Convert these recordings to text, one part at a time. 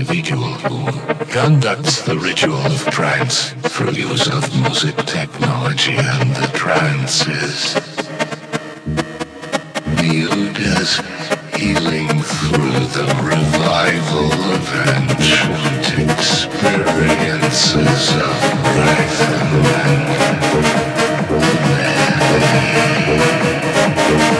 individual who conducts the ritual of trance through use of music technology and the trance is viewed as healing through the revival of ancient experiences of breath and This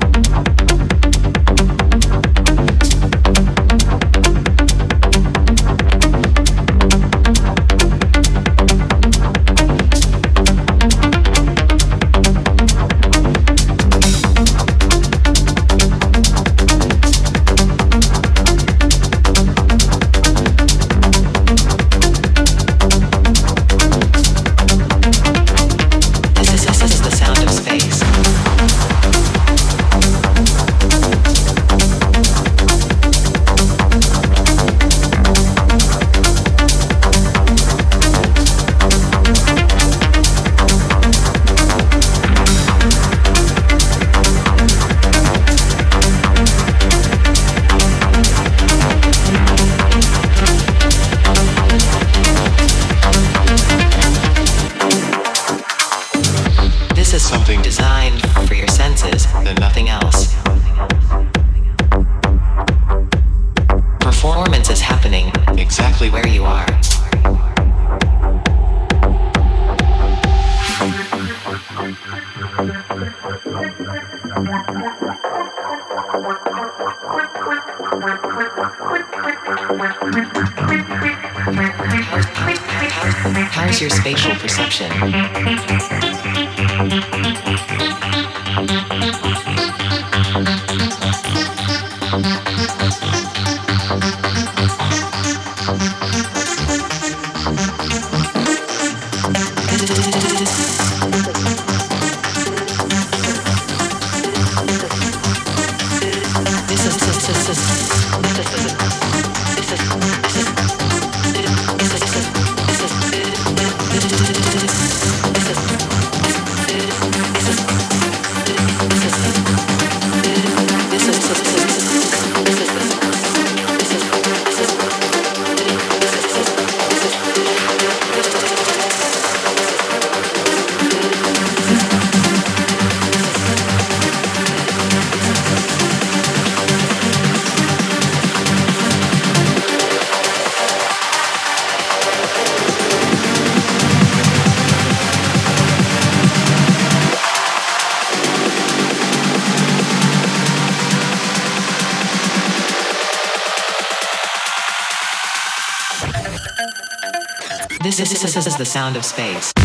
Sound of space.